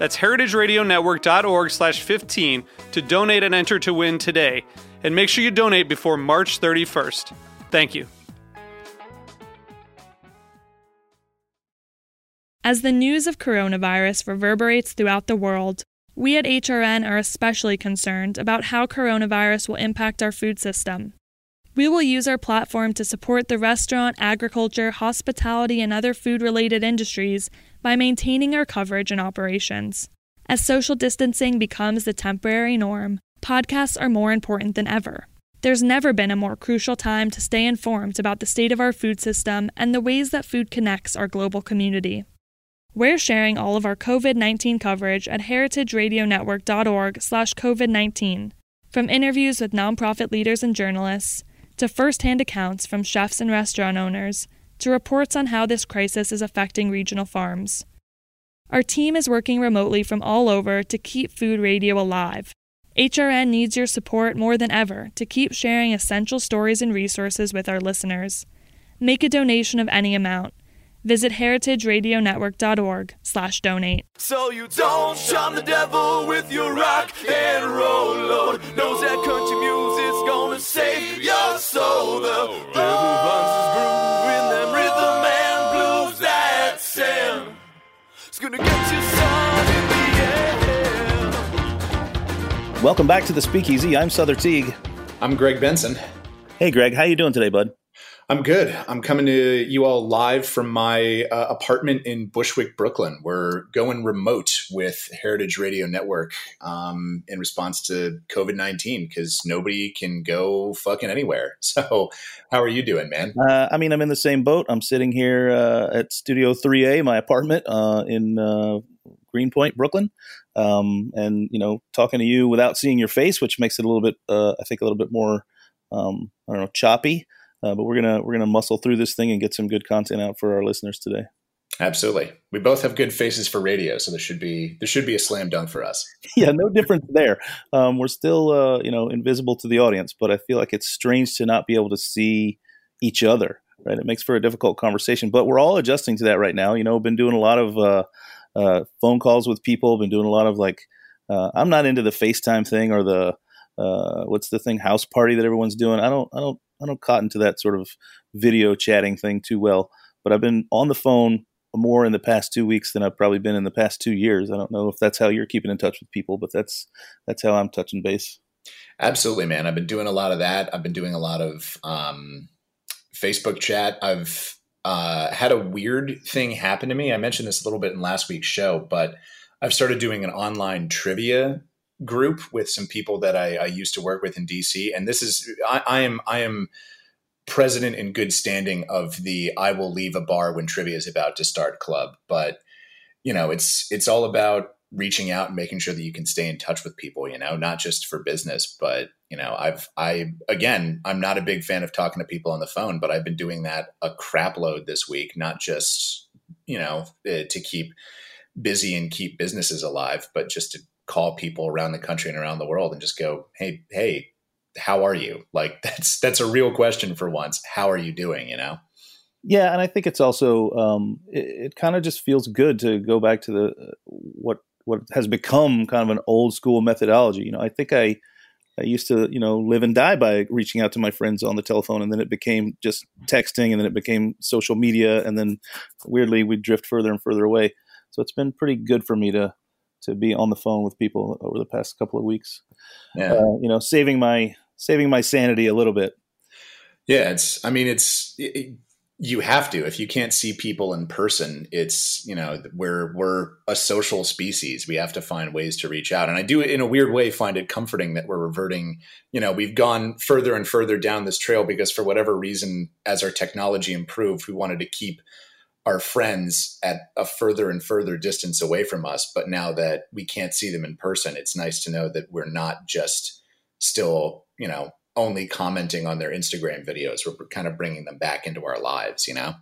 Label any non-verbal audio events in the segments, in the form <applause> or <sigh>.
That's heritageradionetwork.org slash 15 to donate and enter to win today. And make sure you donate before March 31st. Thank you. As the news of coronavirus reverberates throughout the world, we at HRN are especially concerned about how coronavirus will impact our food system. We will use our platform to support the restaurant, agriculture, hospitality, and other food related industries by maintaining our coverage and operations. As social distancing becomes the temporary norm, podcasts are more important than ever. There's never been a more crucial time to stay informed about the state of our food system and the ways that food connects our global community. We're sharing all of our COVID-19 coverage at heritageradionetwork.org/covid19, from interviews with nonprofit leaders and journalists to first-hand accounts from chefs and restaurant owners to reports on how this crisis is affecting regional farms. Our team is working remotely from all over to keep food radio alive. HRN needs your support more than ever to keep sharing essential stories and resources with our listeners. Make a donation of any amount Visit heritageradionetwork.org slash donate. So you don't charm the devil with your rock and roll, Lord. Knows that country music's gonna save soul. The devil runs his groove in them rhythm and blues that sound. It's gonna get you sun in the air. Welcome back to the Speakeasy. I'm Sother Teague. I'm Greg Benson. Hey, Greg, how you doing today, bud? I'm good. I'm coming to you all live from my uh, apartment in Bushwick, Brooklyn. We're going remote with Heritage Radio Network um, in response to COVID 19 because nobody can go fucking anywhere. <laughs> So, how are you doing, man? Uh, I mean, I'm in the same boat. I'm sitting here uh, at Studio 3A, my apartment uh, in uh, Greenpoint, Brooklyn. Um, and, you know, talking to you without seeing your face, which makes it a little bit, uh, I think, a little bit more, um, I don't know, choppy. Uh, but we're gonna we're gonna muscle through this thing and get some good content out for our listeners today. Absolutely, we both have good faces for radio, so there should be there should be a slam dunk for us. <laughs> yeah, no difference there. Um, we're still uh, you know invisible to the audience, but I feel like it's strange to not be able to see each other. Right, it makes for a difficult conversation, but we're all adjusting to that right now. You know, been doing a lot of uh, uh, phone calls with people, been doing a lot of like. Uh, I'm not into the FaceTime thing or the uh, what's the thing house party that everyone's doing. I don't I don't I don't cotton to that sort of video chatting thing too well. But I've been on the phone more in the past two weeks than I've probably been in the past two years. I don't know if that's how you're keeping in touch with people, but that's that's how I'm touching base. Absolutely, man. I've been doing a lot of that. I've been doing a lot of um, Facebook chat. I've uh, had a weird thing happen to me. I mentioned this a little bit in last week's show, but I've started doing an online trivia group with some people that I, I used to work with in DC, and this is I, I, am I am president in good standing of the I will leave a bar when trivia is about to start club. But you know, it's it's all about reaching out and making sure that you can stay in touch with people. You know, not just for business, but you know, I've I again, I'm not a big fan of talking to people on the phone, but I've been doing that a crap load this week, not just you know eh, to keep busy and keep businesses alive, but just to call people around the country and around the world and just go, hey, hey, how are you? Like <laughs> that's that's a real question for once. How are you doing? You know. Yeah, and I think it's also um, it, it kind of just feels good to go back to the uh, what what has become kind of an old school methodology. You know, I think I I used to you know live and die by reaching out to my friends on the telephone, and then it became just texting, and then it became social media, and then weirdly we drift further and further away. So it's been pretty good for me to to be on the phone with people over the past couple of weeks. Yeah. Uh, you know, saving my saving my sanity a little bit. Yeah, it's. I mean, it's. It, you have to if you can't see people in person it's you know we're we're a social species we have to find ways to reach out and i do in a weird way find it comforting that we're reverting you know we've gone further and further down this trail because for whatever reason as our technology improved we wanted to keep our friends at a further and further distance away from us but now that we can't see them in person it's nice to know that we're not just still you know only commenting on their Instagram videos. We're kind of bringing them back into our lives, you know?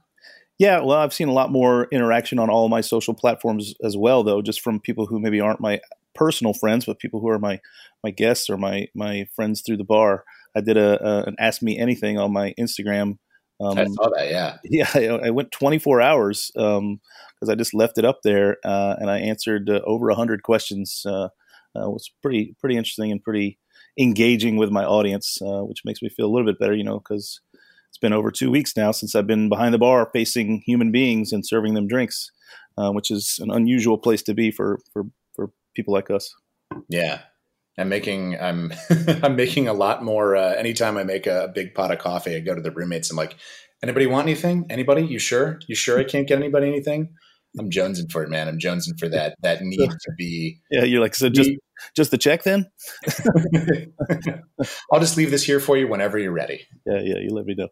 Yeah, well, I've seen a lot more interaction on all my social platforms as well, though, just from people who maybe aren't my personal friends, but people who are my my guests or my my friends through the bar. I did a, a an Ask Me Anything on my Instagram. Um, I saw that, yeah. <laughs> Yeah, I, I went 24 hours because um, I just left it up there, uh, and I answered uh, over 100 questions. Uh, uh, it was pretty pretty interesting and pretty engaging with my audience, uh, which makes me feel a little bit better, you know, because it's been over two weeks now since I've been behind the bar facing human beings and serving them drinks, uh, which is an unusual place to be for for for people like us. Yeah, I'm making I'm <laughs> I'm making a lot more. Uh, anytime I make a, a big pot of coffee, I go to the roommates. I'm like, anybody want anything? Anybody? You sure? You sure I can't get anybody anything? I'm jonesing for it, man. I'm jonesing for that that <laughs> need to be. Yeah, you're like so. Just just the check then. <laughs> I'll just leave this here for you whenever you're ready. Yeah, yeah. You let me know.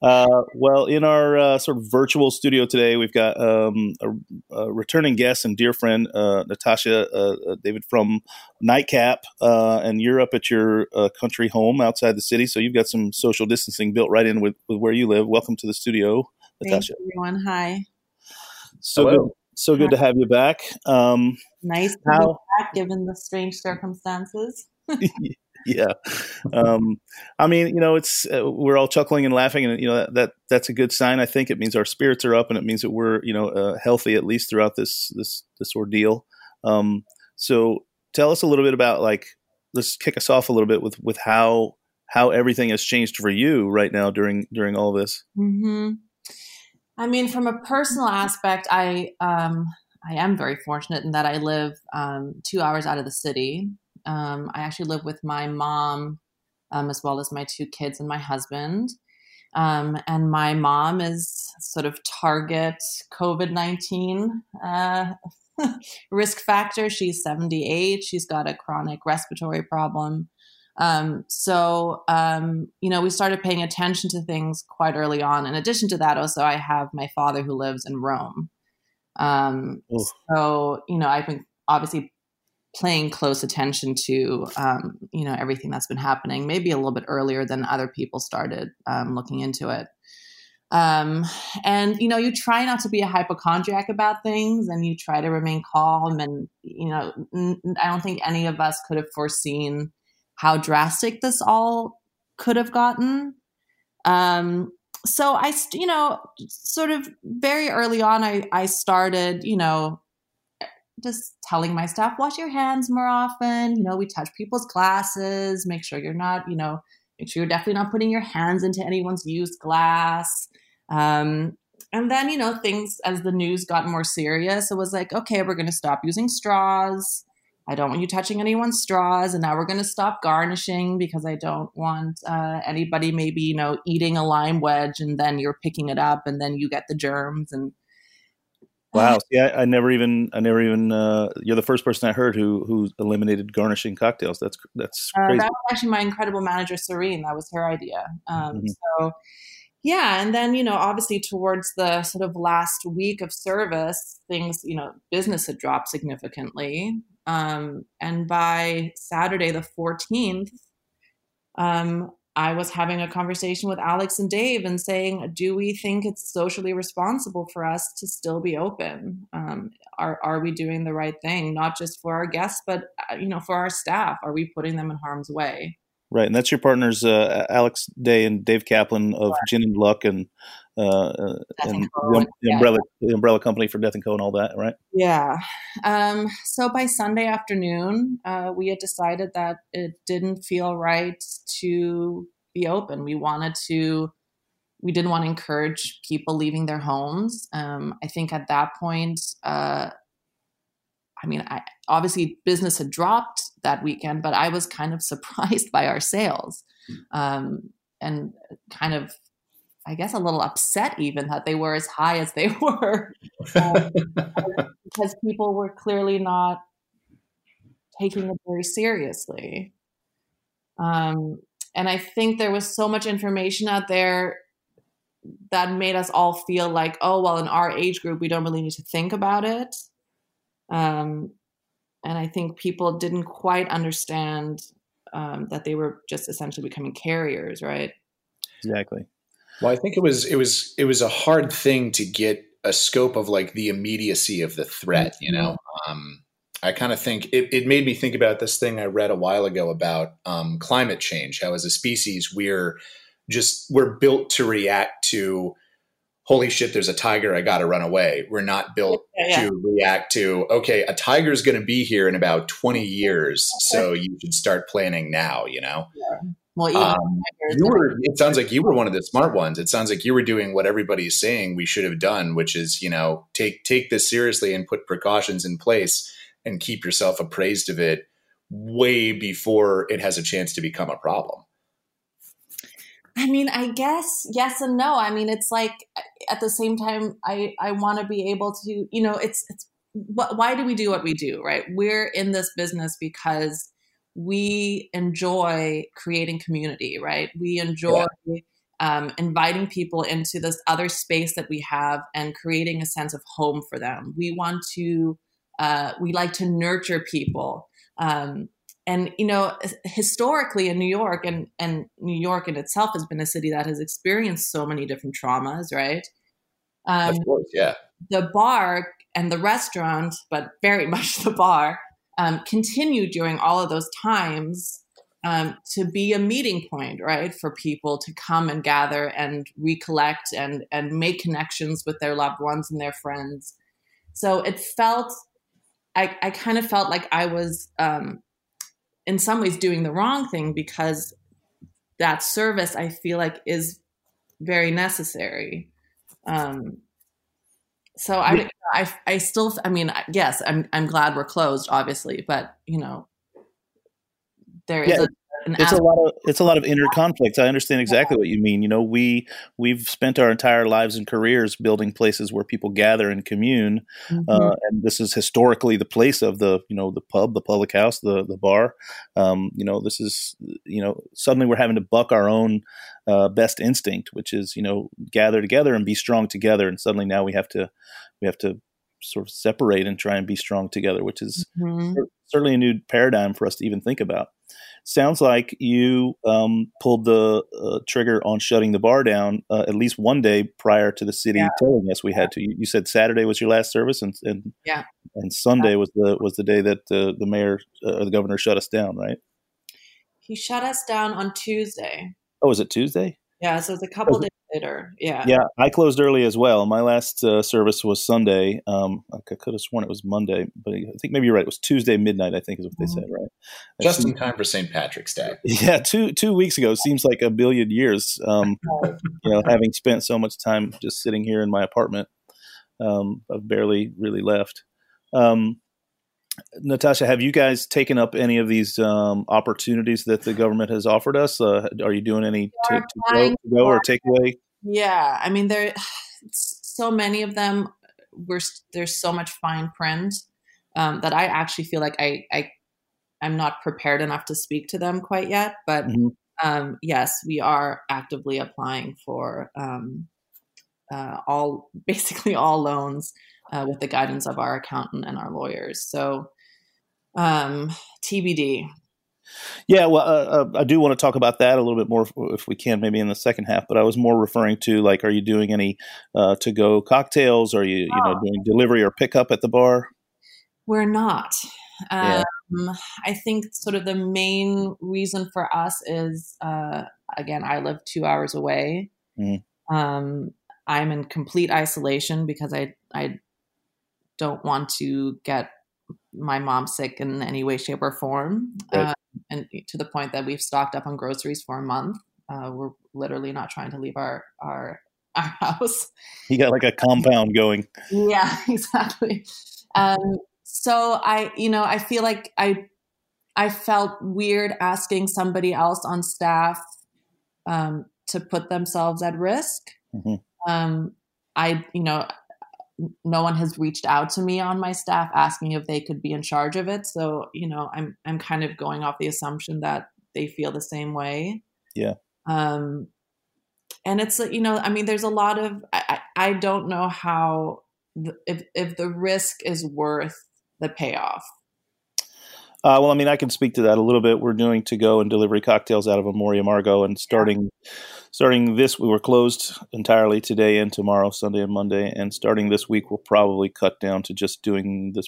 Uh, well, in our uh, sort of virtual studio today, we've got um, a, a, returning guest and dear friend, uh, Natasha uh, uh, David from Nitecap, uh, and you're up at your country home outside the city, so you've got some social distancing built right in with, with where you live. Welcome to the studio, Natasha. Thanks, everyone. Hi. So Hello. good, so good to have you back. Um, nice to how, be back, given the strange circumstances. <laughs> <laughs> yeah, um, I mean, you know, it's uh, we're all chuckling and laughing, and you know that, that, that's a good sign. I think it means our spirits are up, and it means that we're you know uh, healthy at least throughout this this this ordeal. Um, so, tell us a little bit about like let's kick us off a little bit with with how how everything has changed for you right now during during all this. Mm-hmm. I mean, from a personal aspect, I um, I am very fortunate in that I live um, two hours out of the city. Um, I actually live with my mom, um, as well as my two kids and my husband. Um, and my mom is sort of target COVID nineteen uh, <laughs> risk factor. She's seventy eight. She's got a chronic respiratory problem. Um, so, um, you know, we started paying attention to things quite early on. In addition to that, also, I have my father who lives in Rome. Um, so, you know, I've been obviously paying close attention to, um, you know, everything that's been happening, maybe a little bit earlier than other people started um, looking into it. Um, and you know, you try not to be a hypochondriac about things, and you try to remain calm. And you know, n- I don't think any of us could have foreseen how drastic this all could have gotten. Um, so I, you know, sort of very early on, I, I started, you know, just telling my staff, wash your hands more often. You know, we touch people's glasses, make sure you're not, you know, make sure you're definitely not putting your hands into anyone's used glass. Um, and then, you know, things as the news got more serious, it was like, okay, we're going to stop using straws. I don't want you touching anyone's straws. And now we're going to stop garnishing because I don't want uh, anybody maybe, you know, eating a lime wedge and then you're picking it up and then you get the germs. And wow, see, I, I never even, I never even, uh, you're the first person I heard who, who eliminated garnishing cocktails. That's, that's uh, crazy. that was actually my incredible manager, Serene. That was her idea. Um, mm-hmm. So, yeah and then you know obviously towards the sort of last week of service things you know business had dropped significantly um, and by Saturday, the 14th, um, I was having a conversation with Alex and Dave and saying, do we think it's socially responsible for us to still be open? Um, are, are we doing the right thing, not just for our guests, but, uh, you know, for our staff? Are we putting them in harm's way? Right, and that's your partners, uh, Alex Day and Dave Kaplan of right. Gin and Luck, and uh, uh and the, the umbrella the umbrella company for Death and Co. and all that, right? Yeah. Um, so by Sunday afternoon, uh, we had decided that it didn't feel right to be open. We wanted to. We didn't want to encourage people leaving their homes. Um, I think at that point, uh, I mean, I, obviously business had dropped that weekend, but I was kind of <laughs> surprised by our sales. Um, and kind of I guess a little upset even that they were as high as they <laughs> were um, <laughs> because people were clearly not taking it very seriously. Um, and I think there was so much information out there that made us all feel like, oh, well, in our age group, we don't really need to think about it. Um, and I think people didn't quite understand um, that they were just essentially becoming carriers, right? Exactly. Well, I think it was it was it was a hard thing to get a scope of like the immediacy of the threat. You know, um, I kind of think it, it made me think about this thing I read a while ago about um, climate change. How as a species we're just we're built to react to holy shit there's a tiger i gotta run away we're not built yeah, yeah. to react to okay a tiger's going to be here in about 20 years so you should start planning now you know yeah. Well um, you were it sounds like you were one of the smart ones it sounds like you were doing what everybody's saying we should have done which is you know take take this seriously and put precautions in place and keep yourself appraised of it way before it has a chance to become a problem I mean, I guess yes and no. I mean, it's like at the same time, I I want to be able to, you know, it's it's why do we do what we do, right? We're in this business because we enjoy creating community, right? We enjoy yeah. um, inviting people into this other space that we have and creating a sense of home for them. We want to, uh, we like to nurture people. Um, and you know historically in new york and and new york in itself has been a city that has experienced so many different traumas right um, of course yeah the bar and the restaurant but very <laughs> much the bar um, continued during all of those times um, to be a meeting point right for people to come and gather and recollect and and make connections with their loved ones and their friends so it felt I, I kind of felt like I was um, in some ways doing the wrong thing because that service I feel like is very necessary. Um, so I, I, I still, I mean, yes, I'm, I'm glad we're closed, obviously, but you know, there is yeah. a it's a lot of it's a lot of inner conflicts. I understand exactly what you mean. You know, we we've spent our entire lives and careers building places where people gather and commune, mm-hmm. uh, and this is historically the place of the you know the pub, the public house, the the bar. Um, you know, this is you know suddenly we're having to buck our own uh, best instinct, which is you know gather together and be strong together, and suddenly now we have to we have to sort of separate and try and be strong together, which is mm-hmm. certainly a new paradigm for us to even think about sounds like you um, pulled the uh, trigger on shutting the bar down uh, at least one day prior to the city yeah. telling us we had to. You, you, said Saturday was your last service, and and, yeah. and Sunday was the was the day that uh, the mayor or uh, the governor shut us down, right? He shut us down on Tuesday. Oh, was it Tuesday? Yeah, so it's a couple days later. Yeah. Yeah, I closed early as well. My last uh, service was Sunday. Um, I could have sworn it was Monday, but I think maybe you're right. It was Tuesday midnight. I think is what they mm-hmm. said, right? Just in time for St. Patrick's Day. <laughs> Yeah, two two weeks ago seems like a billion years. Um, you know, having spent so much time just sitting here in my apartment, um, I've barely really left. Um, Natasha, have you guys taken up any of these um, opportunities that the government has offered us? Uh, are you doing any to, to, go, to go, or takeaway? Yeah, I mean, there so many of them. We're there's so much fine print um, that I actually feel like I, I I'm not prepared enough to speak to them quite yet. But mm-hmm. um, yes, we are actively applying for um, uh, all <laughs> basically all loans uh, with the guidance of our accountant and our lawyers. So, um, TBD. Yeah, well, uh, uh, I do want to talk about that a little bit more if, if, we can, maybe in the second half. But I was more referring to like, are you doing any uh, to-go cocktails? Are you, you know, oh. doing delivery or pickup at the bar? We're not. Um, yeah. I think sort of the main reason for us is, uh, again, I live two hours away. Mm. Um, I'm in complete isolation because I I don't want to get my mom sick in any way, shape, or form. Right. Uh, and to the point that we've stocked up on groceries for a month. Uh, we're literally not trying to leave our our <laughs> our house. You got like a compound going. Yeah, <laughs> exactly. Um, so I, you know, I feel like I I felt weird asking somebody else on staff um, to put themselves at risk. Mhm. Um, I, you know, no one has reached out to me on my staff asking if they could be in charge of it. So, you know, I'm I'm kind of going off the assumption that they feel the same way. Yeah. Um, and it's you know, I mean, there's a lot of I I don't know how the, if if the risk is worth the payoff. Uh, well, I mean, I can speak to that a little bit. We're doing to go and delivery cocktails out of Amor y Amargo, and starting starting this, we were closed entirely today and tomorrow, Sunday and Monday, and starting this week, we'll probably cut down to just doing this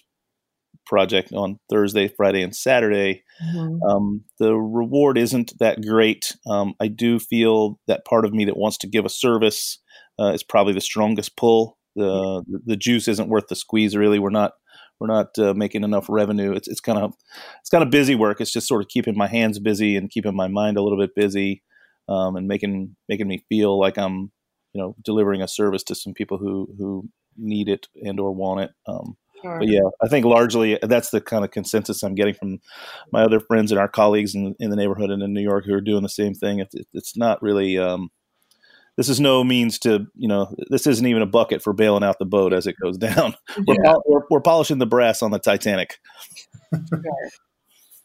project on Thursday, Friday, and Saturday. Um, the reward isn't that great. Um, I do feel that part of me that wants to give a service uh, is probably the strongest pull. The the juice isn't worth the squeeze. Really, we're not we're not uh, making enough revenue. It's it's kind of it's kind of busy work. It's just sort of keeping my hands busy and keeping my mind a little bit busy, um, and making making me feel like I'm you know delivering a service to some people who who need it and or want it. Um, Sure. but yeah, I think largely that's the kind of consensus I'm getting from my other friends and our colleagues in, in the neighborhood and in New York who are doing the same thing. It's, it's not really. Um, this is no means to you know. This isn't even a bucket for bailing out the boat as it goes down. <laughs> We're, Yeah. pol- we're, we're polishing the brass on the Titanic. <laughs>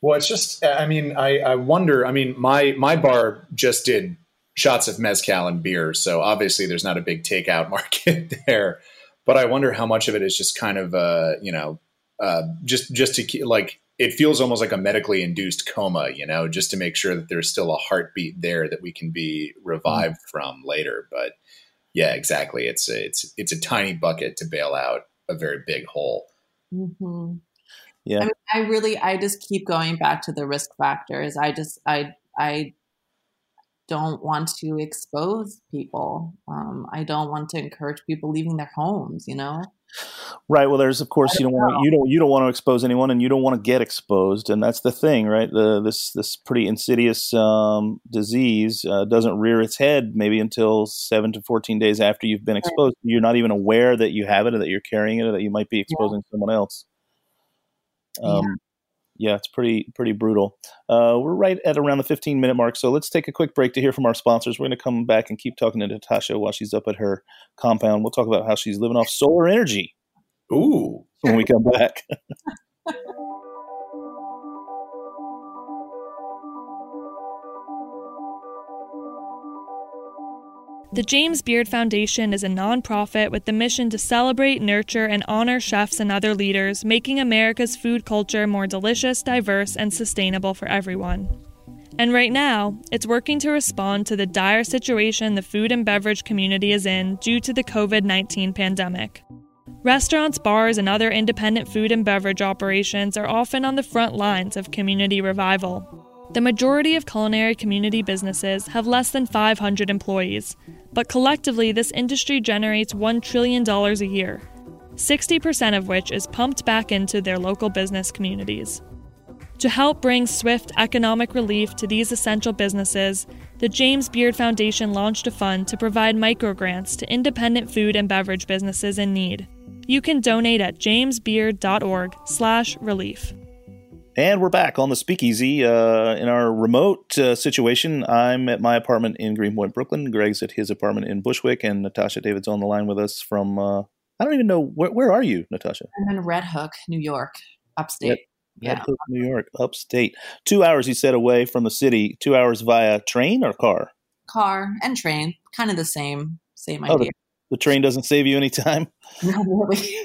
Well, it's just, I mean, I, I wonder, I mean, my, my bar just did shots of mezcal and beer. So obviously there's not a big takeout <laughs> market there, but I wonder how much of it is just kind of, uh, you know, uh, just, just to keep, like, it feels almost like a medically induced coma, you know, just to make sure that there's still a heartbeat there that we can be revived from later. But yeah, exactly. It's a, it's, it's a tiny bucket to bail out a very big hole. hmm Yeah. I, mean, I really, I just keep going back to the risk factors. I just, I, I don't want to expose people. Um, I don't want to encourage people leaving their homes. You know. Right. Well, there's of course you don't want you don't you don't want to expose anyone, and you don't want to get exposed, and that's the thing, right? The this this pretty insidious um, disease uh, doesn't rear its head maybe until seven to fourteen days after you've been exposed. You're not even aware that you have it, or that you're carrying it, or that you might be exposing someone else. Um, yeah. It's pretty pretty brutal. Uh, we're right at around the 15 minute mark, so let's take a quick break to hear from our sponsors. We're going to come back and keep talking to Natasha while she's up at her compound. We'll talk about how she's living off solar energy Ooh. when we come back. <laughs> The James Beard Foundation is a nonprofit with the mission to celebrate, nurture, and honor chefs and other leaders, making America's food culture more delicious, diverse, and sustainable for everyone. And right now, it's working to respond to the dire situation the food and beverage community is in due to the COVID 19 pandemic. Restaurants, bars, and other independent food and beverage operations are often on the front lines of community revival. The majority of culinary community businesses have less than 500 employees, but collectively, this industry generates $1 trillion a year, 60% of which is pumped back into their local business communities. To help bring swift economic relief to these essential businesses, the James Beard Foundation launched a fund to provide microgrants to independent food and beverage businesses in need. You can donate at jamesbeard.org/relief. And we're back on the speakeasy uh, in our remote uh, situation. I'm at my apartment in Greenpoint, Brooklyn. Greg's at his apartment in Bushwick, and Natasha David's on the line with us from. Uh, I don't even know where, where are you, Natasha? I'm in Red Hook, New York, upstate. Red Yeah, Hook, New York, upstate. Two hours, he said, away from the city. Two hours via train or car. car and train, kind of the same, same Oh, idea. The train doesn't save you any time. <laughs> Not really.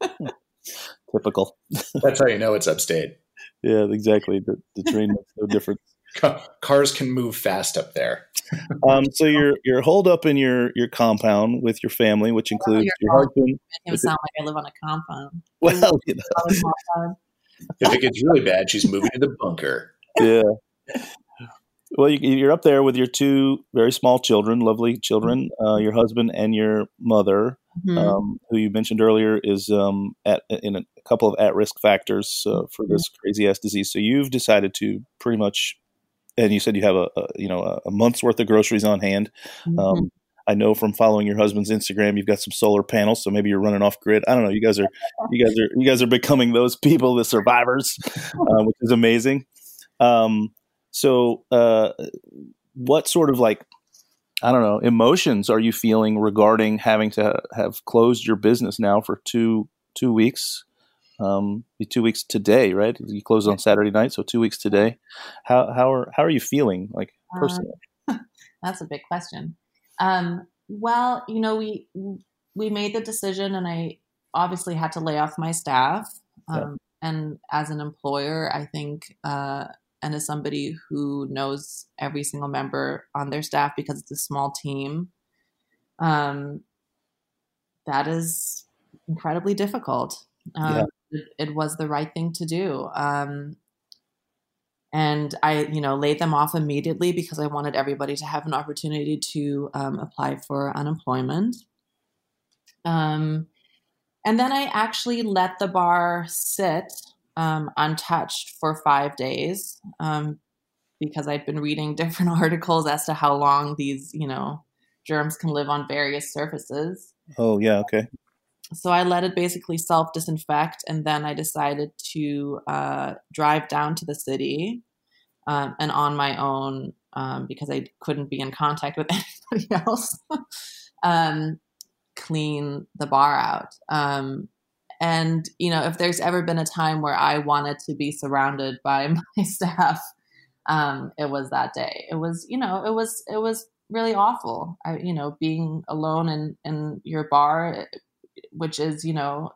<laughs> Typical. That's how you know it's upstate. Yeah, exactly. The, the train makes no <laughs> difference. Cars can move fast up there. <laughs> Um, so you're you're holed up in your your compound with your family, which includes your your husband. Make him sound like I live on a compound. Well, you know, I live on a If it gets really bad, she's moving to the bunker. yeah. Well, you, you're up there with your two very small children, lovely children, uh, your husband and your mother, Mhm. um, who you mentioned earlier is um, at in a couple of at-risk factors uh, for this crazy ass disease. So you've decided to pretty much, and you said you have a, a you know a, month's worth of groceries on hand. Mhm. Um, I know from following your husband's Instagram, you've got some solar panels, so maybe you're running off grid. I don't know. You guys are, you guys are, you guys are becoming those people, the survivors, <laughs> uh, which is amazing. Um, so, uh, what sort of like I don't know emotions are you feeling regarding having to have closed your business now for two two weeks? Um, be two weeks today, right? You closed on Saturday night, so two weeks today. How how are how are you feeling, like personally? Um, <laughs> that's a big question. Um, well, you know, we we made the decision, and I obviously had to lay off my staff. Um, yeah. And as an employer, I think, uh, and as somebody who knows every single member on their staff because it's a small team, um, that is incredibly difficult. Um, yeah. It, was the right thing to do. Um, and I, you know, laid them off immediately because I wanted everybody to have an opportunity to um, apply for unemployment. Um, and then I actually let the bar sit um, untouched for five days um, because I'd been reading <laughs> different articles as to how long these, you know, germs can live on various surfaces. Oh, yeah, okay. So I let it basically self disinfect, and then I decided to uh, drive down to the city um, and on my own um, because I couldn't be in contact with <laughs> anybody else. um, clean the bar out. Um, and, you know, if there's ever been a time where I wanted to be surrounded by <laughs> my staff, um, it was that day. It was, you know, it was, it was really awful. I, you know, being alone in, in your bar, which is, you know,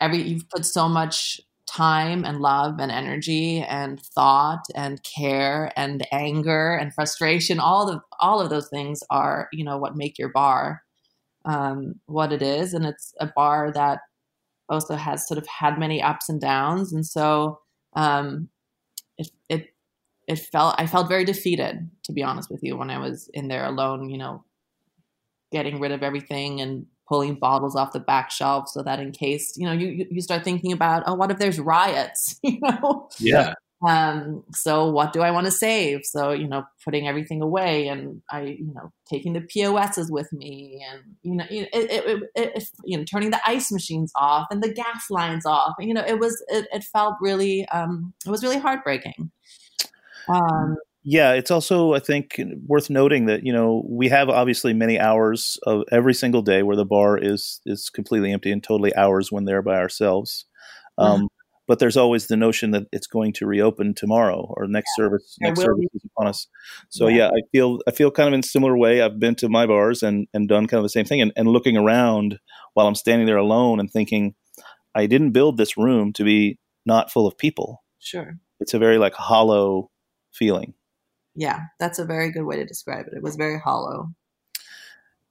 every, you've put so much time and love and energy and thought and care and anger and frustration. All of all of those things are you know what make your bar um, what it is, and it's a bar that also has sort of had many ups and downs, and so um, it it it felt I felt very defeated to be honest with you when I was in there alone, you know, getting rid of everything and pulling bottles off the back shelf so that in case you know you you start thinking about oh what if there's riots <laughs> you know yeah um, so what do I want to save? So, you know, putting everything away and I, you know, taking the POSs with me and, you know, it, it, it, it, you know, turning the ice machines off and the gas lines off. You know, it was, it, it felt really, um, it was really heartbreaking. Um, yeah, it's also, I think, worth noting that you know we have obviously many hours of every single day where the bar is is completely empty and totally ours when they're by ourselves. Um, mm-hmm but there's always the notion that it's going to reopen tomorrow or next yeah, service next service be. is upon us so yeah. yeah. i feel i feel kind of in a similar way i've been to my bars and and done kind of the same thing and, and looking around while i'm standing there alone and thinking i didn't build this room to be not full of people sure it's a very like hollow feeling yeah that's a very good way to describe it it was very hollow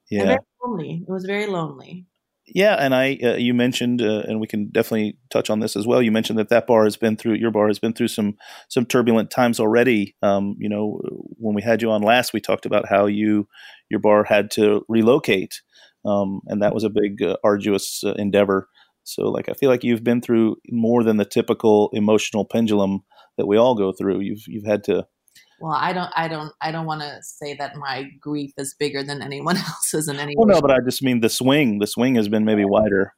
yeah and very lonely it was very lonely yeah, and I uh, you mentioned, uh, and we can definitely touch on this as well. You mentioned that that bar has been through your bar has been through some some turbulent times already. Um, you know, when we had you on last, we talked about how you your bar had to relocate, um, and that was a big uh, arduous uh, endeavor. So, like, I feel like you've been through more than the typical emotional pendulum that we all go through. You've you've had to well i don't i don't i don't want to say that my grief is bigger than anyone <laughs> else's in any well, no but i just mean the swing the swing has been maybe wider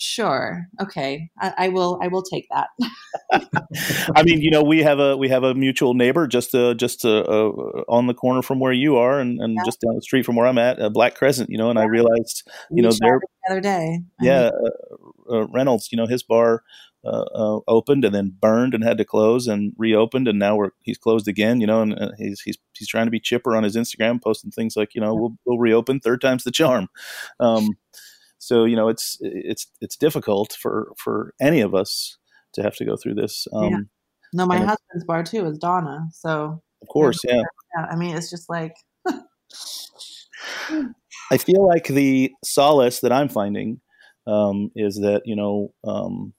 sure okay i, I will i will take that <laughs> i mean you know we have a we have a mutual neighbor just uh just uh, uh, on the corner from where you are and, and yeah. just down the street from where i'm at uh, black crescent you know and yeah. i realized you we know there the other day yeah uh, uh, reynolds you know his bar uh, uh, opened and then burned and had to close and reopened and now we're he's closed again you know and uh, he's he's he's trying to be chipper on his Instagram posting things like you know we'll we'll reopen third time's the charm. Um, so you know it's it's it's difficult for for any of us to have to go through this um, yeah. no my husband's bar too is Donna so of course yeah, yeah I mean it's just like <laughs> I feel like the solace that I'm finding um, is that you know um,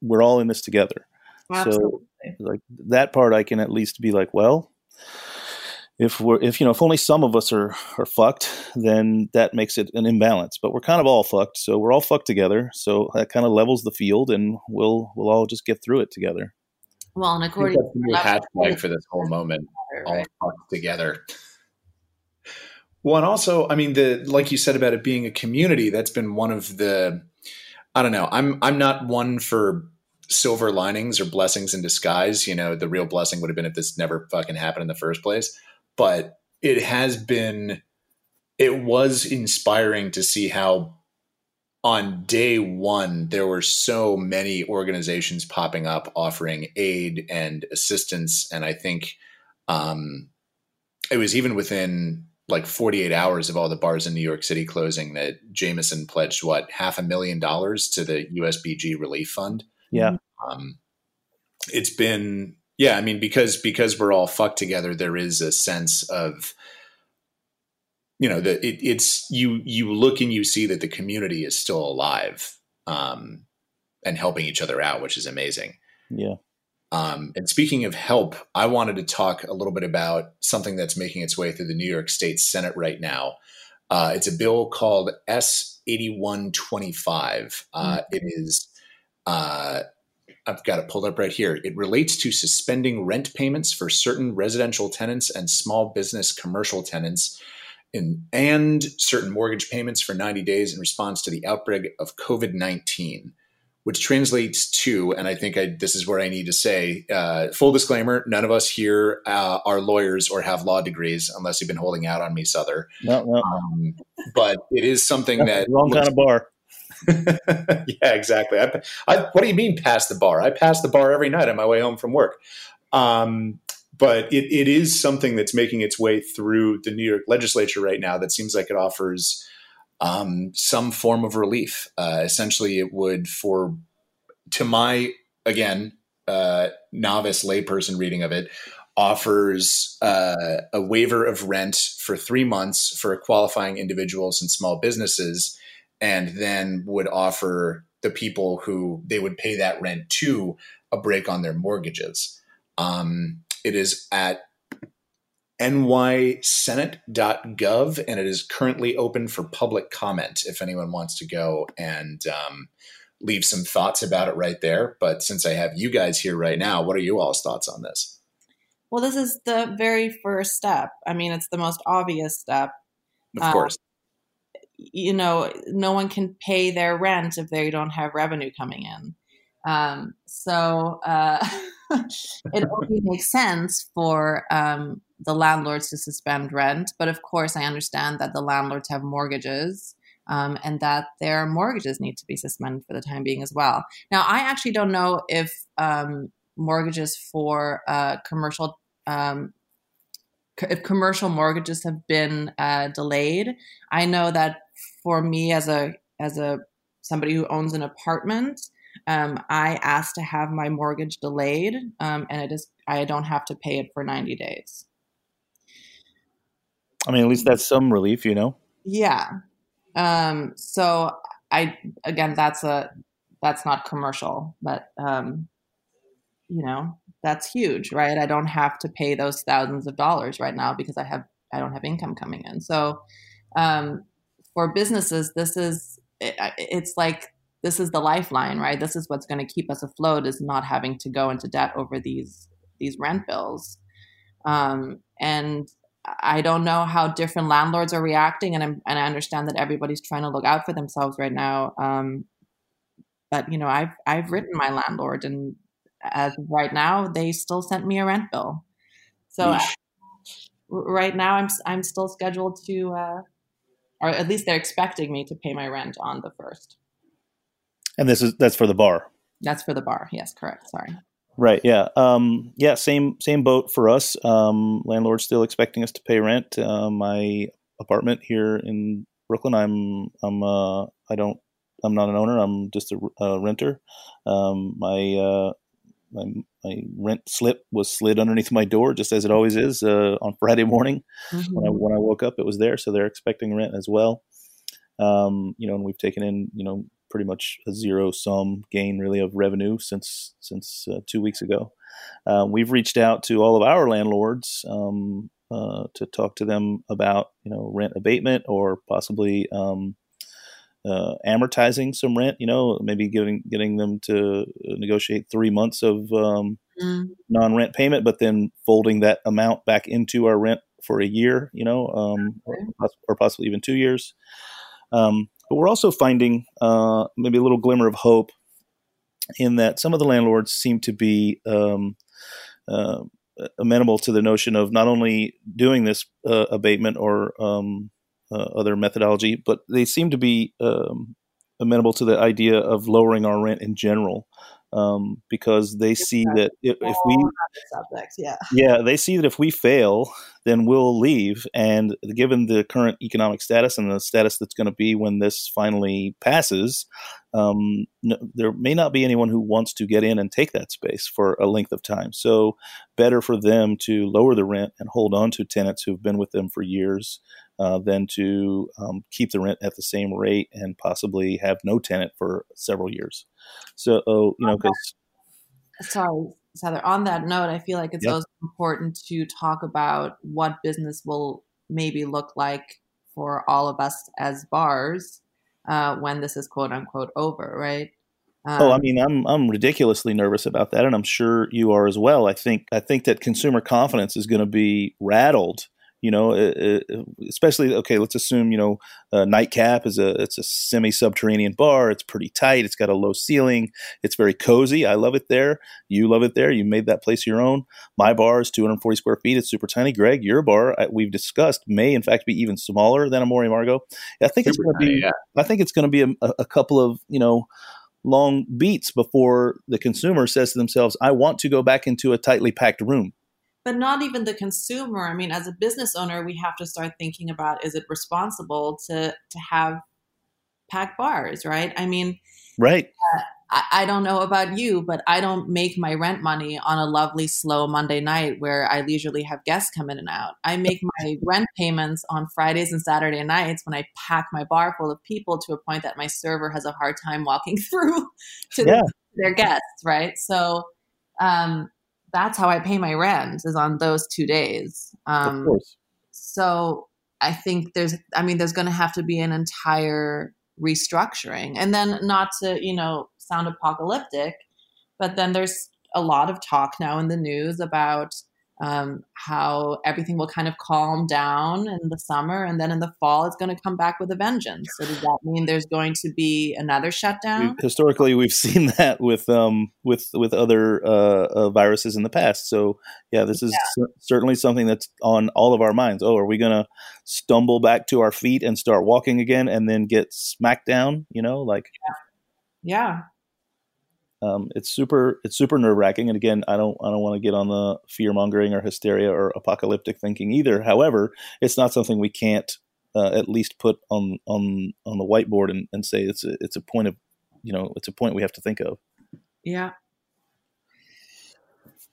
we're all in this together. Absolutely. So like that part I can at least be like, well, if we're if you know if only some of us are are fucked, then that makes it an imbalance. But we're kind of all fucked, so we're all fucked together. So that kind of levels the field, and we'll we'll all just get through it together. Well, and according to the hashtag for this whole moment, right? all fucked together. Well, and also, I mean, the like you said about it being a community, that's been one of the I don't know. I'm I'm not one for silver linings or blessings in disguise. You know, the real blessing would have been if this never fucking happened in the first place. But it has been, it was inspiring to see how on day one there were so many organizations popping up offering aid and assistance. And I think um, it was even within like 48 hours of all the bars in New York City closing that Jameson pledged what half a million dollars to the USBG relief fund. Yeah. Um, it's been yeah, I mean because because we're all fucked together, there is a sense of you know that it, it's you you look and you see that the community is still alive um, and helping each other out, which is amazing. Yeah. Um, and speaking of help, I wanted to talk a little bit about something that's making its way through the New York State Senate right now. Uh, it's a bill called S eighty one twenty five. Uh, it is. Uh, I've got it pulled up right here. It relates to suspending rent payments for certain residential tenants and small business commercial tenants, in, and certain mortgage payments for 90 days in response to the outbreak of COVID 19 which translates to, and I think I, this is where I need to say, uh, full disclaimer: none of us here uh, are lawyers or have law degrees, unless you've been holding out on me, Sother. No, no. Um, but it is something that wrong kind of bar. <laughs> yeah, exactly. I, I, what do you mean pass the bar? I pass the bar every night on my way home from work. Um, but it, it is something that's making its way through the New York legislature right now that seems like it offers um, some form of relief. Uh, essentially, it would, for to my again uh, novice layperson reading of it, offers uh, a waiver of rent for three months for qualifying individuals and small businesses, and then would offer the people who they would pay that rent to a break on their mortgages. Um, it is at nysenate.gov, and it is currently open for public comment if anyone wants to go and um, leave some thoughts about it right there. But since I have you guys here right now, what are you all's thoughts on this? Well, this is the very first step. I mean, it's the most obvious step. Of um, course. You know, no one can pay their rent if they don't have revenue coming in. Um, so uh, <laughs> it only makes sense for um, the landlords to suspend rent. But of course, I understand that the landlords have mortgages. Um, and that their mortgages need to be suspended for the time being as well. Now, I actually don't know if um, mortgages for uh, commercial um, if commercial mortgages have been uh, delayed. I know that for me as a as a somebody who owns an apartment, um, I asked to have my mortgage delayed, um, and it is I don't have to pay it for ninety days. I mean, at least that's some relief, you know. Yeah. Um, so I again, that's a that's not commercial, but um, you know, that's huge, right? I don't have to pay those thousands of dollars right now because I have I don't have income coming in. So um, for businesses, this is it, it's like this is the lifeline, right? This is what's going to keep us afloat is not having to go into debt over these these rent bills. Um, and I don't know how different landlords are reacting, and I'm, and I understand that everybody's trying to look out for themselves right now. Um, but you know, I've I've written my landlord, and as right now, they still sent me a rent bill. So I, right now, I'm I'm still scheduled to, uh, or at least they're expecting me to pay my rent on the first. And this is that's for the bar. That's for the bar. Yes, correct. Sorry. Right. Yeah. Um, yeah. Same same boat for us. Um, landlord's still expecting us to pay rent. Uh, my apartment here in Brooklyn. I'm I'm uh, I don't I'm not an owner. I'm just a, a renter. Um, my, uh, my my rent slip was slid underneath my door, just as it always is uh, on <laughs> Friday morning. Mm-hmm. When I when I woke up, it was there, so they're expecting rent as well. Um, you know, and we've taken in you know pretty much a zero sum gain really of revenue since since uh, two weeks ago. Uh, we've reached out to all of our landlords um, uh, to talk to them about you know rent abatement or possibly um, uh, amortizing some rent. You know, maybe getting getting them to negotiate three months of um, mm. non rent payment, but then folding that amount back into our rent for a year. You know, um, or, or possibly even two years. Um, but we're also finding uh, maybe a little glimmer of hope in that some of the landlords seem to be um, uh, amenable to the notion of not only doing this uh, abatement or um, uh, other methodology, but they seem to be um, amenable to the idea of lowering our rent in general. Um, because they see that if, if we subject, yeah, yeah, they see that if we fail, then we'll leave. And given the current economic status and the status that's going to be when this finally passes, um, no, there may not be anyone who wants to get in and take that space for a length of time. So, better for them to lower the rent and hold on to tenants who've been with them for years uh, than to um, keep the rent at the same rate and possibly have no tenant for several years. So, oh, you know, because. Sorry, Heather. On that note, I feel like it's yep. also important to talk about what business will maybe look like for all of us as bars uh, when this is quote unquote over, right? Um, oh, I mean, I'm I'm ridiculously nervous about that, and I'm sure you are as well. I think I think that consumer confidence is going to be rattled you know, especially okay. Let's assume you know, uh, Nitecap is a it's a semi subterranean bar. It's pretty tight. It's got a low ceiling. It's very cozy. I love it there. You love it there. You made that place your own. My bar is 240 square feet. It's super tiny. Greg, your bar we've discussed may in fact be even smaller than Amor y Amargo. I think it's going to be. Yeah. I think it's going to be a, a couple of you know long beats before the consumer says to themselves, I want to go back into a tightly packed room but not even the consumer. I mean, as a business owner, we have to start thinking about is it responsible to to have packed bars, right? I mean, right. Uh, I, I don't know about you, but I don't make my rent money on a lovely, slow Monday night where I leisurely have guests come in and out. I make <laughs> my rent payments on Fridays and Saturday nights when I pack my bar full of people to a point that my server has a hard time walking <laughs> through to yeah. their guests, right? So, um, that's how I pay my rent is on those two days. Um, of course. So I think there's, I mean, there's going to have to be an entire restructuring, and then not to you know sound apocalyptic, but then there's a lot of talk now in the news about um, how everything will kind of calm down in the summer and then in the fall it's going to come back with a vengeance. So does that mean there's going to be another shutdown? Historically, we've <laughs> seen that with um, with with other uh, uh, viruses in the past. So yeah, this is yeah. certainly something that's on all of our minds. Oh, are we going to stumble back to our feet and start walking again, and then get smacked down? You know, like yeah. yeah. Um, it's super it's super nerve wracking, and again, I don't I don't want to get on the fear mongering or hysteria or apocalyptic thinking either. However, it's not something we can't uh, at least put on on on the whiteboard and, and say it's a it's a point of you know it's a point we have to think of. Yeah.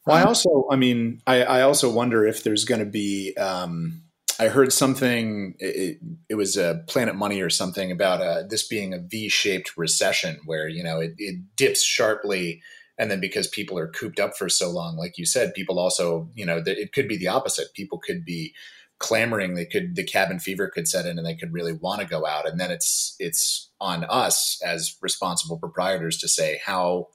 Well, I also, I mean, I, I also wonder if there's going to be um, I heard something. It, it, was a Planet Money or something about uh, this being a V-shaped recession, where you know it, it, dips sharply, and then because people are cooped up for so long, like you said, people also you know it could be the opposite. People could be clamoring. They could the cabin fever could set in, and they could really want to go out. And then it's it's on us as responsible proprietors to say how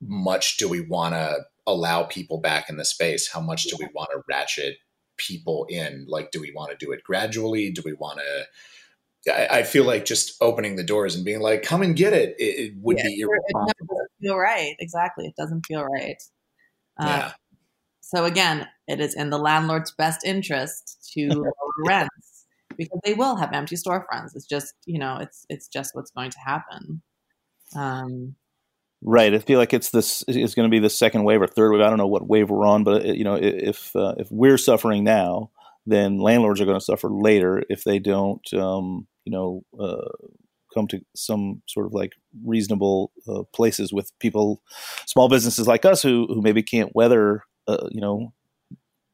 much do we want to allow people back in the space? How much do we want to ratchet people in? Like, do we want to do it gradually? Do we want to? I, I, feel like just opening the doors and being like, "Come and get it," it, it would yeah, be irresponsible. It doesn't feel right. Exactly, it doesn't feel right. Uh, yeah. So again, it is in the landlord's best interest to <laughs> lower rents because they will have empty storefronts. It's just you know, it's it's just what's going to happen. Um, Right. I feel like it's this is going to be the second wave or third wave. I don't know what wave we're on, but you know, if uh, if we're suffering now, then landlords are going to suffer later if they don't, um, you know, uh, come to some sort of like reasonable uh, places with people, small businesses like us who who maybe can't weather, uh, you know,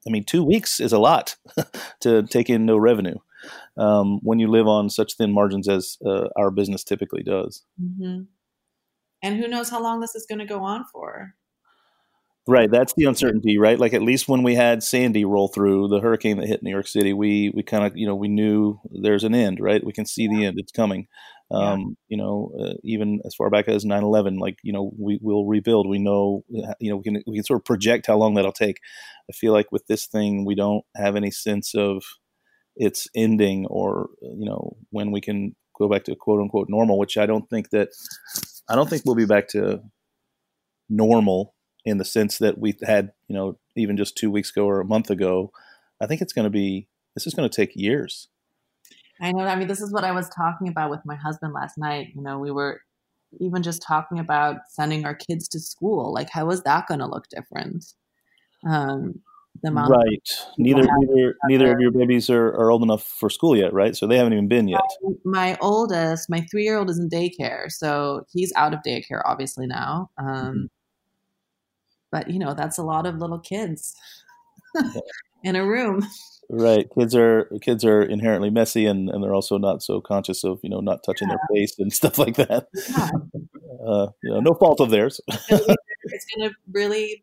I mean, two weeks is a lot <laughs> to take in no revenue um, when you live on such thin margins as uh, our business typically does. Mm-hmm and who knows how long this is going to go on for. Right that's the uncertainty right? Like at least when we had sandy roll through the hurricane that hit new york city we we kind of you know we knew there's an end right? We can see yeah. the end it's coming. Um, yeah. you know uh, even as far back as 9-11 like you know we will rebuild. We know you know we can we can sort of project how long that'll take. I feel like with this thing we don't have any sense of its ending or you know when we can go back to quote unquote normal which i don't think that I don't think we'll be back to normal in the sense that we had, you know, even just two weeks ago or a month ago. I think it's going to be. This is going to take years. I know. I mean, this is what I was talking about with my husband last night. You know, we were even just talking about sending our kids to school. Like, how is that going to look different? Um, the amount right. Neither neither neither of your babies are, are old enough for school yet, right? So they haven't even been yet. My, my oldest, my three year old, is in daycare, so he's out of daycare obviously now. Um, mm-hmm. But you know, that's a lot of little kids <laughs> in a room. Right. Kids are kids are inherently messy and, and they're also not so conscious of, you know, not touching yeah. their face and <laughs> stuff like that. Yeah. Uh, you know, no fault of theirs. <laughs> it's going to really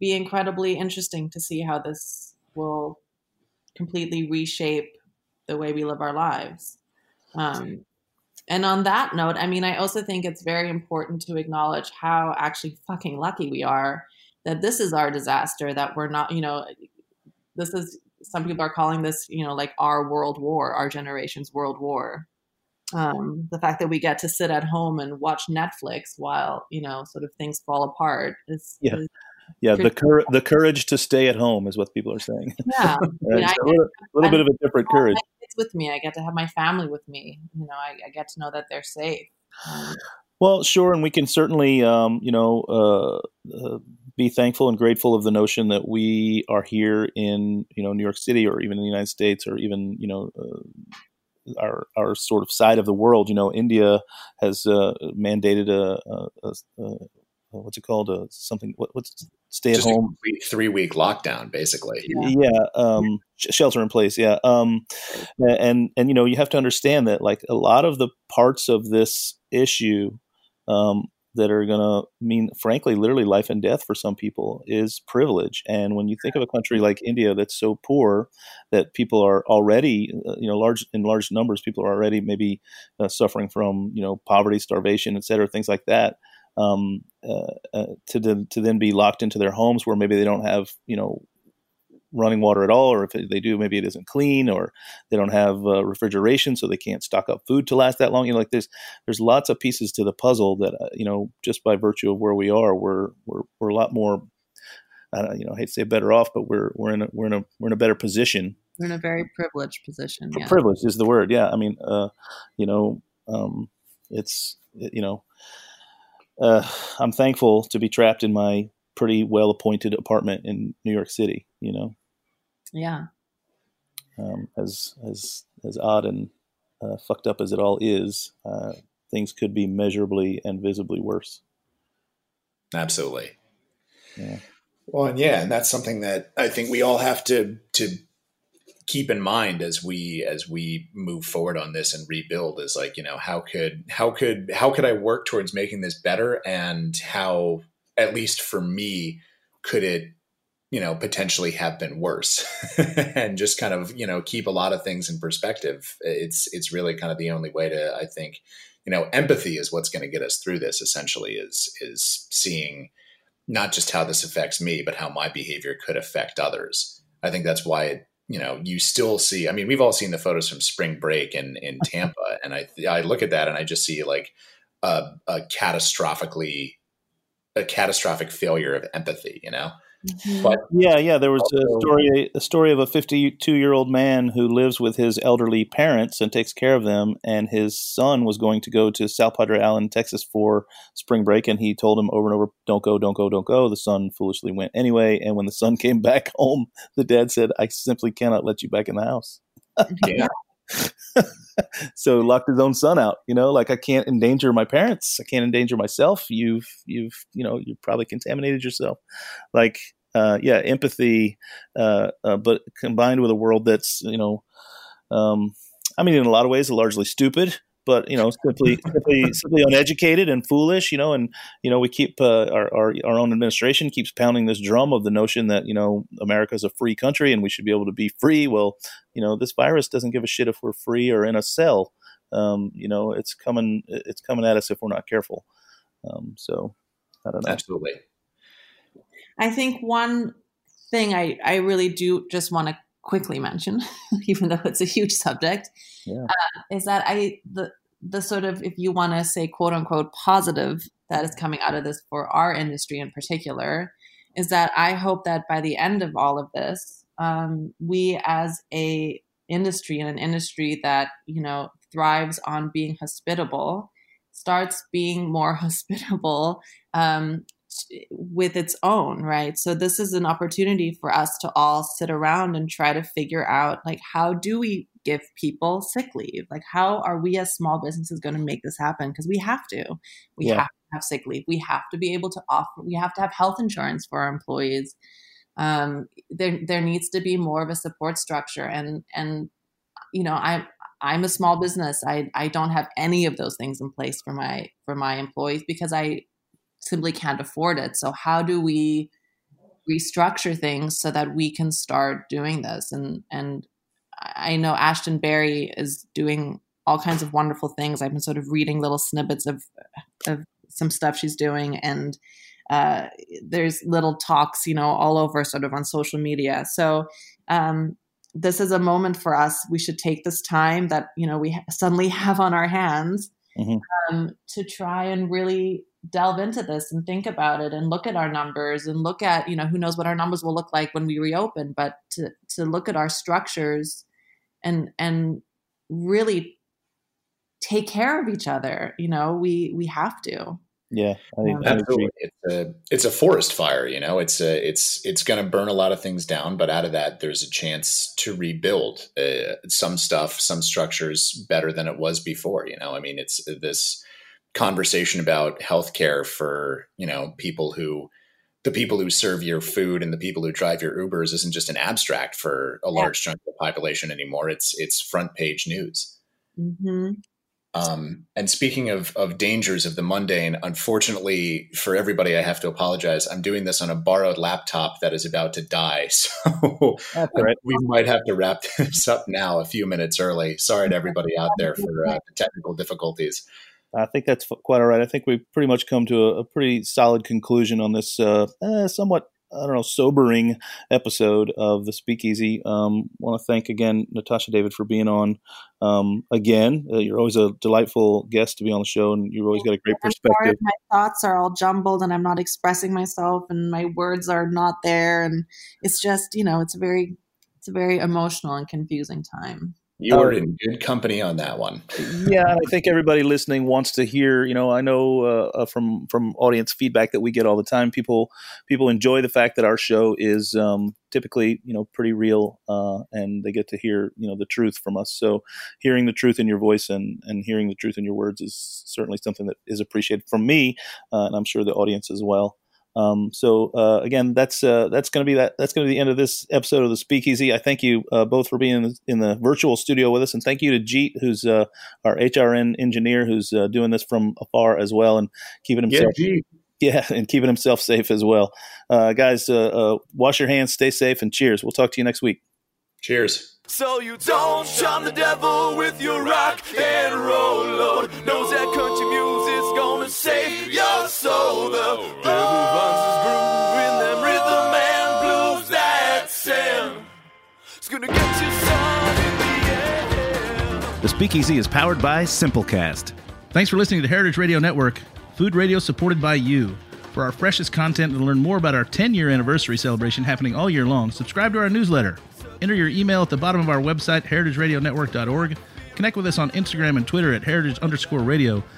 be incredibly interesting to see how this will completely reshape the way we live our lives. Um, and on that note, I mean, I also think it's very important to acknowledge how actually fucking lucky we are that this is our disaster, that we're not, you know, this is, some people are calling this, you know, like our world war, our generation's world war. Um, the fact that we get to sit at home and watch Netflix while, you know, sort of things fall apart is, yeah. is yeah the cur- the courage to stay at home is what people are saying yeah <laughs> right? so a little, little bit of a different courage kids with me i get to have my family with me you know i, I get to know that they're safe um, well sure and we can certainly um, you know uh, uh, be thankful and grateful of the notion that we are here in you know new york city or even in the united states or even you know uh, our our sort of side of the world. You know, India has uh, mandated a, a, a, uh, what's it called? Uh, something what, what's stay at home three week lockdown, basically. Yeah, yeah um, shelter in place. Yeah, um, and and you know you have to understand that like a lot of the parts of this issue um, that are going to mean, frankly, literally life and death for some people is privilege. And when you think of a country like India that's so poor that people are already, uh, you know, large in large numbers, people are already maybe uh, suffering from you know poverty, starvation, et cetera, things like that um, uh, uh, to the, to then be locked into their homes where maybe they don't have you know running water at all, or if they do, maybe it isn't clean, or they don't have uh, refrigeration, so they can't stock up food to last that long. You know, like there's there's lots of pieces to the puzzle that uh, you know just by virtue of where we are, we're we're we're a lot more. I don't, you know, I hate to say better off, but we're we're in a we're in a we're in a better position. We're in a very privileged position. Yeah. Privileged is the word. Yeah, I mean, uh, you know, um, it's you know, uh, I'm thankful to be trapped in my pretty well appointed apartment in New York City. You know. Yeah. Um, as as as odd and uh, fucked up as it all is, uh, things could be measurably and visibly worse. Absolutely. Yeah. Well, and yeah, and that's something that I think we all have to to keep in mind as we as we move forward on this and rebuild is like you know how could how could how could i work towards making this better? And how at least for me could it you know potentially have been worse? <laughs> And just kind of you know keep a lot of things in perspective. It's it's really kind of the only way to i think you know empathy is what's going to get us through this essentially is is seeing not just how this affects me but how my behavior could affect others. I think that's why it you know, you still see. I mean, we've all seen the photos from spring break in in <laughs> Tampa, and I I look at that and I just see like a, a catastrophically a catastrophic failure of empathy. You know. Mm-hmm. But yeah, yeah, there was also, a story a story of a 52 year old man who lives with his elderly parents and takes care of them, and his son was going to go to South Padre Island, Texas for spring break, and he told him over and over, "Don't go, don't go, don't go." The son foolishly went anyway, and when the son came <laughs> back home, the dad said, "I simply cannot let you back in the house." yeah. <laughs> <laughs> <laughs> so locked his own son out you know like i can't endanger my parents. I can't endanger myself. You've you've you know you've probably contaminated yourself. Like uh, yeah empathy uh, uh, but combined with a world that's you know um, i mean in a lot of ways largely stupid but you know, simply simply simply uneducated and foolish. You know, and you know, we keep uh, our, our our own administration keeps pounding this drum of the notion that you know America is a free country and we should be able to be free. Well, you know, this virus doesn't give a shit if we're free or in a cell. Um, you know, it's coming it's coming at us if we're not careful. Um, so I don't know. Absolutely. I think one thing I, I really do just want to quickly mention, <laughs> even though it's a huge subject, yeah. uh, is that I the the sort of if you want to say quote unquote positive that is coming out of this for our industry in particular is that I hope that by the end of all of this, um, we as a industry and an industry that you know thrives on being hospitable starts being more <laughs> hospitable um, with its own right? So this is an opportunity for us to all sit around and try to figure out like how do we give people sick leave? Like how are we as small businesses going to make this happen? Because we have to. We yeah. have to have sick leave. We have to be able to offer we have to have health insurance for our employees. Um, there there needs to be more of a support structure. And and you know i I'm a small business. I, I don't have any of those things in place for my for my employees because I simply can't afford it. So how do we restructure things so that we can start doing this? And and I know Ashtin Berry is doing all kinds of wonderful things. I've been sort of reading little snippets of of some stuff she's doing and uh, there's little talks, you know, all over sort of on social media. So um, this is a moment for us. We should take this time that you know we suddenly have on our hands mm-hmm. um, to try and really delve into this and think about it and look at our numbers and look at you know who knows what our numbers will look like when we reopen, but to to look at our structures and and really take care of each other. You know, we we have to. Yeah, I think absolutely. It's a it's a forest fire. You know, it's a it's it's going to burn a lot of things down, but out of that, there's a chance to rebuild uh, some stuff, some structures better than it was before. You know, I mean, it's this conversation about healthcare for you know people who the people who serve your food and the people who drive your Ubers isn't just an abstract for a large chunk of the population anymore. It's it's front page news. Mm-hmm. Um, and speaking of, of dangers of the mundane, unfortunately for everybody, I have to apologize. I'm doing this on a borrowed laptop that is about to die. <laughs> So right. we might have to wrap <laughs> this up now a few minutes early. Sorry to everybody out there for uh, the technical difficulties. I think that's quite all right. I think we've pretty much come to a, a pretty solid conclusion on this uh, eh, somewhat I don't know, sobering episode of the Speakeasy. Um, want to thank again Natasha David for being on. Um, again, uh, you're always a delightful guest to be on the show, and you've always got a great perspective. my thoughts are all jumbled, and I'm not expressing myself, and my words are not there, and it's just you know, it's a very, it's a very emotional and confusing time. You are in good company on that one. yeah, I think everybody listening wants to hear. You know, I know uh, uh, from from audience feedback that we get all the time. People people enjoy the fact that our show is um, typically you know pretty real, uh, and they get to hear you know the truth from us. So, hearing the truth in your voice and and hearing the truth in your words is certainly something that is appreciated from me, uh, and I'm sure the audience as well. Um, so uh, again, that's uh, that's going to be that that's going to be the end of this episode of the Speakeasy. I thank you uh, both for being in the, in the, virtual studio with us, and thank you to Jeet, who's uh, our HRN engineer, who's uh, doing this from afar as well, and keeping himself yeah, yeah and keeping himself safe as well. Uh, guys, wash your hands, stay safe, and cheers. We'll talk to you next week. Cheers. So you don't charm the devil with your rock and roll load. Knows that country music's gonna save your soul. The devil runs his groove in them rhythm and blues that sound. It's gonna get you sun in the air. The Speakeasy is powered by Simplecast. Thanks for listening to the Heritage Radio Network, food radio supported by you. For our freshest content and to learn more about our 10 year anniversary celebration happening all year long, subscribe to our newsletter. Enter your email at the bottom of our website, heritageradionetwork.org. Connect with us on Instagram and Twitter at heritage underscore radio.